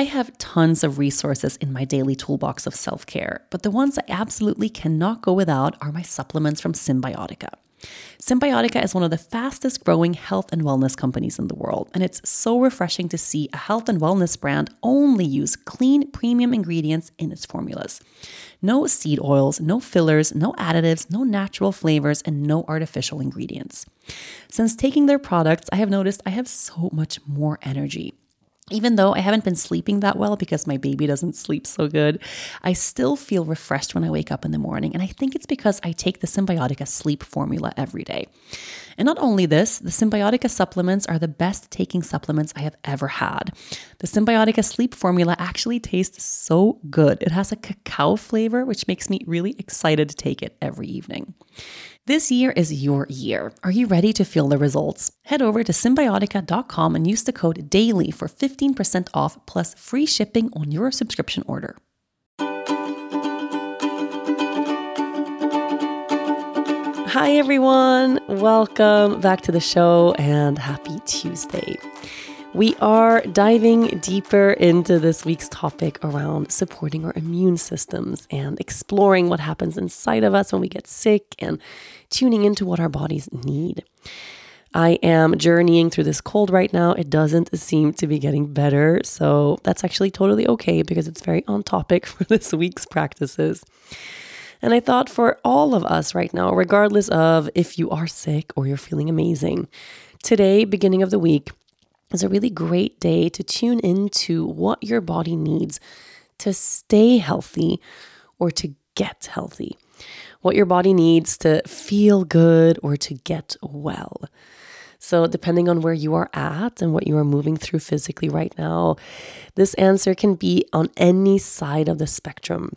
I have tons of resources in my daily toolbox of self care, but the ones I absolutely cannot go without are my supplements from Cymbiotika. Cymbiotika is one of the fastest growing health and wellness companies in the world, and it's so refreshing to see a health and wellness brand only use clean, premium ingredients in its formulas. No seed oils, no fillers, no additives, no natural flavors, and no artificial ingredients. Since taking their products, I have noticed I have so much more energy. Even though I haven't been sleeping that well because my baby doesn't sleep so good, I still feel refreshed when I wake up in the morning. And I think it's because I take the Cymbiotika sleep formula every day. And not only this, the Cymbiotika supplements are the best taking supplements I have ever had. The Cymbiotika sleep formula actually tastes so good. It has a cacao flavor, which makes me really excited to take it every evening. This year is your year. Are you ready to feel the results? Head over to cymbiotika.com and use the code DAILY for 15% off plus free shipping on your subscription order. Hi, everyone. Welcome back to the show and happy Tuesday. We are diving deeper into this week's topic around supporting our immune systems and exploring what happens inside of us when we get sick and tuning into what our bodies need. I am journeying through this cold right now. It doesn't seem to be getting better. So that's actually totally okay because it's very on topic for this week's practices. And I thought for all of us right now, regardless of if you are sick or you're feeling amazing, today, beginning of the week, is a really great day to tune into what your body needs to stay healthy or to get healthy, what your body needs to feel good or to get well. So, depending on where you are at and what you are moving through physically right now, this answer can be on any side of the spectrum.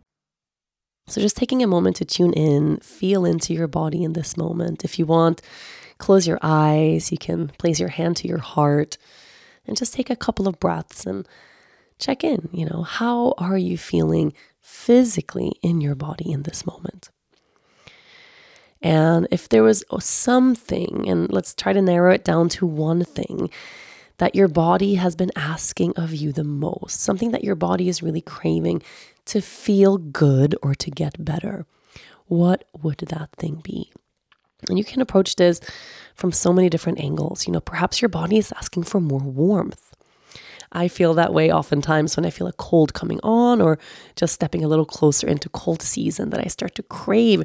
So just taking a moment to tune in, feel into your body in this moment. If you want, close your eyes, you can place your hand to your heart and just take a couple of breaths and check in. You know, how are you feeling physically in your body in this moment? And if there was something, and let's try to narrow it down to one thing that your body has been asking of you the most, something that your body is really craving to feel good or to get better, what would that thing be? And you can approach this from so many different angles. You know, perhaps your body is asking for more warmth. I feel that way oftentimes when I feel a cold coming on or just stepping a little closer into cold season that I start to crave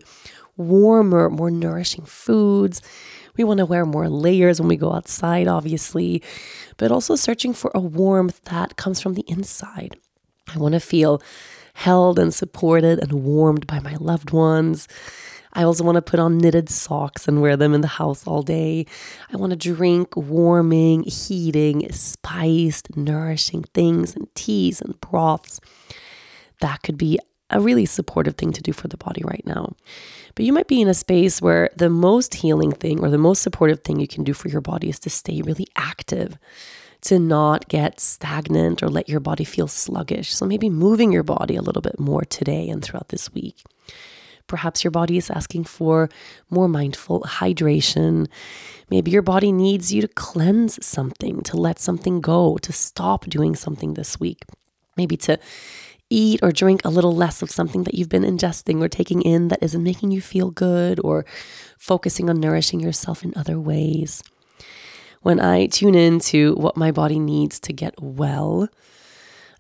warmer, more nourishing foods. We want to wear more layers when we go outside, obviously, but also searching for a warmth that comes from the inside. I want to feel held and supported and warmed by my loved ones. I also want to put on knitted socks and wear them in the house all day. I want to drink warming, heating, spiced, nourishing things and teas and broths. That could be a really supportive thing to do for the body right now. But you might be in a space where the most healing thing or the most supportive thing you can do for your body is to stay really active, to not get stagnant or let your body feel sluggish. So maybe moving your body a little bit more today and throughout this week. Perhaps your body is asking for more mindful hydration. Maybe your body needs you to cleanse something, to let something go, to stop doing something this week. Maybe to eat or drink a little less of something that you've been ingesting or taking in that isn't making you feel good, or focusing on nourishing yourself in other ways. When I tune into what my body needs to get well,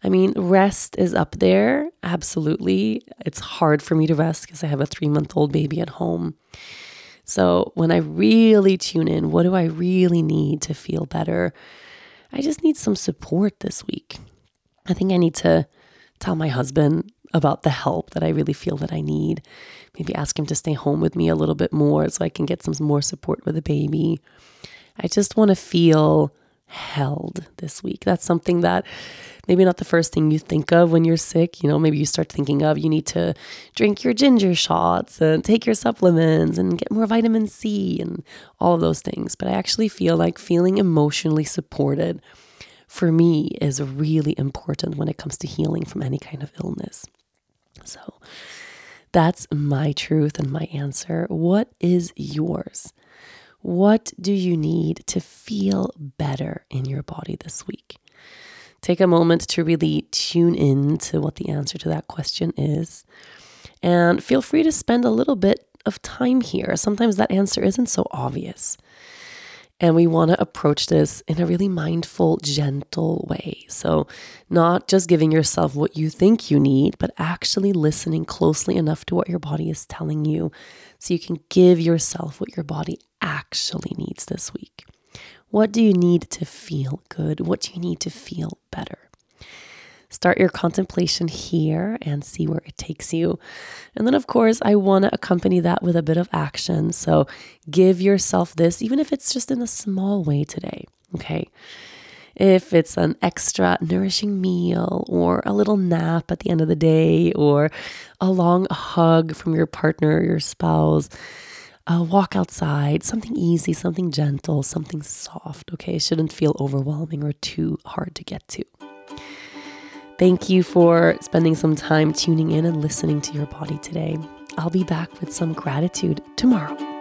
I mean, rest is up there, absolutely. It's hard for me to rest because I have a three month old baby at home. So when I really tune in, what do I really need to feel better? I just need some support this week. I think I need to tell my husband about the help that I really feel that I need. Maybe ask him to stay home with me a little bit more so I can get some more support with the baby. I just want to feel held this week. That's something that maybe not the first thing you think of when you're sick. You know, maybe you start thinking of you need to drink your ginger shots and take your supplements and get more vitamin C and all of those things. But I actually feel like feeling emotionally supported for me is really important when it comes to healing from any kind of illness. So that's my truth and my answer. What is yours? What do you need to feel better in your body this week? Take a moment to really tune in to what the answer to that question is. And feel free to spend a little bit of time here. Sometimes that answer isn't so obvious. And we want to approach this in a really mindful, gentle way. So, not just giving yourself what you think you need, but actually listening closely enough to what your body is telling you so you can give yourself what your body actually needs this week. What do you need to feel good? What do you need to feel better? Start your contemplation here and see where it takes you. And then, of course, I want to accompany that with a bit of action. So give yourself this, even if it's just in a small way today. Okay. If it's an extra nourishing meal or a little nap at the end of the day or a long hug from your partner or your spouse, a walk outside, something easy, something gentle, something soft, okay? It shouldn't feel overwhelming or too hard to get to. Thank you for spending some time tuning in and listening to your body today. I'll be back with some gratitude tomorrow.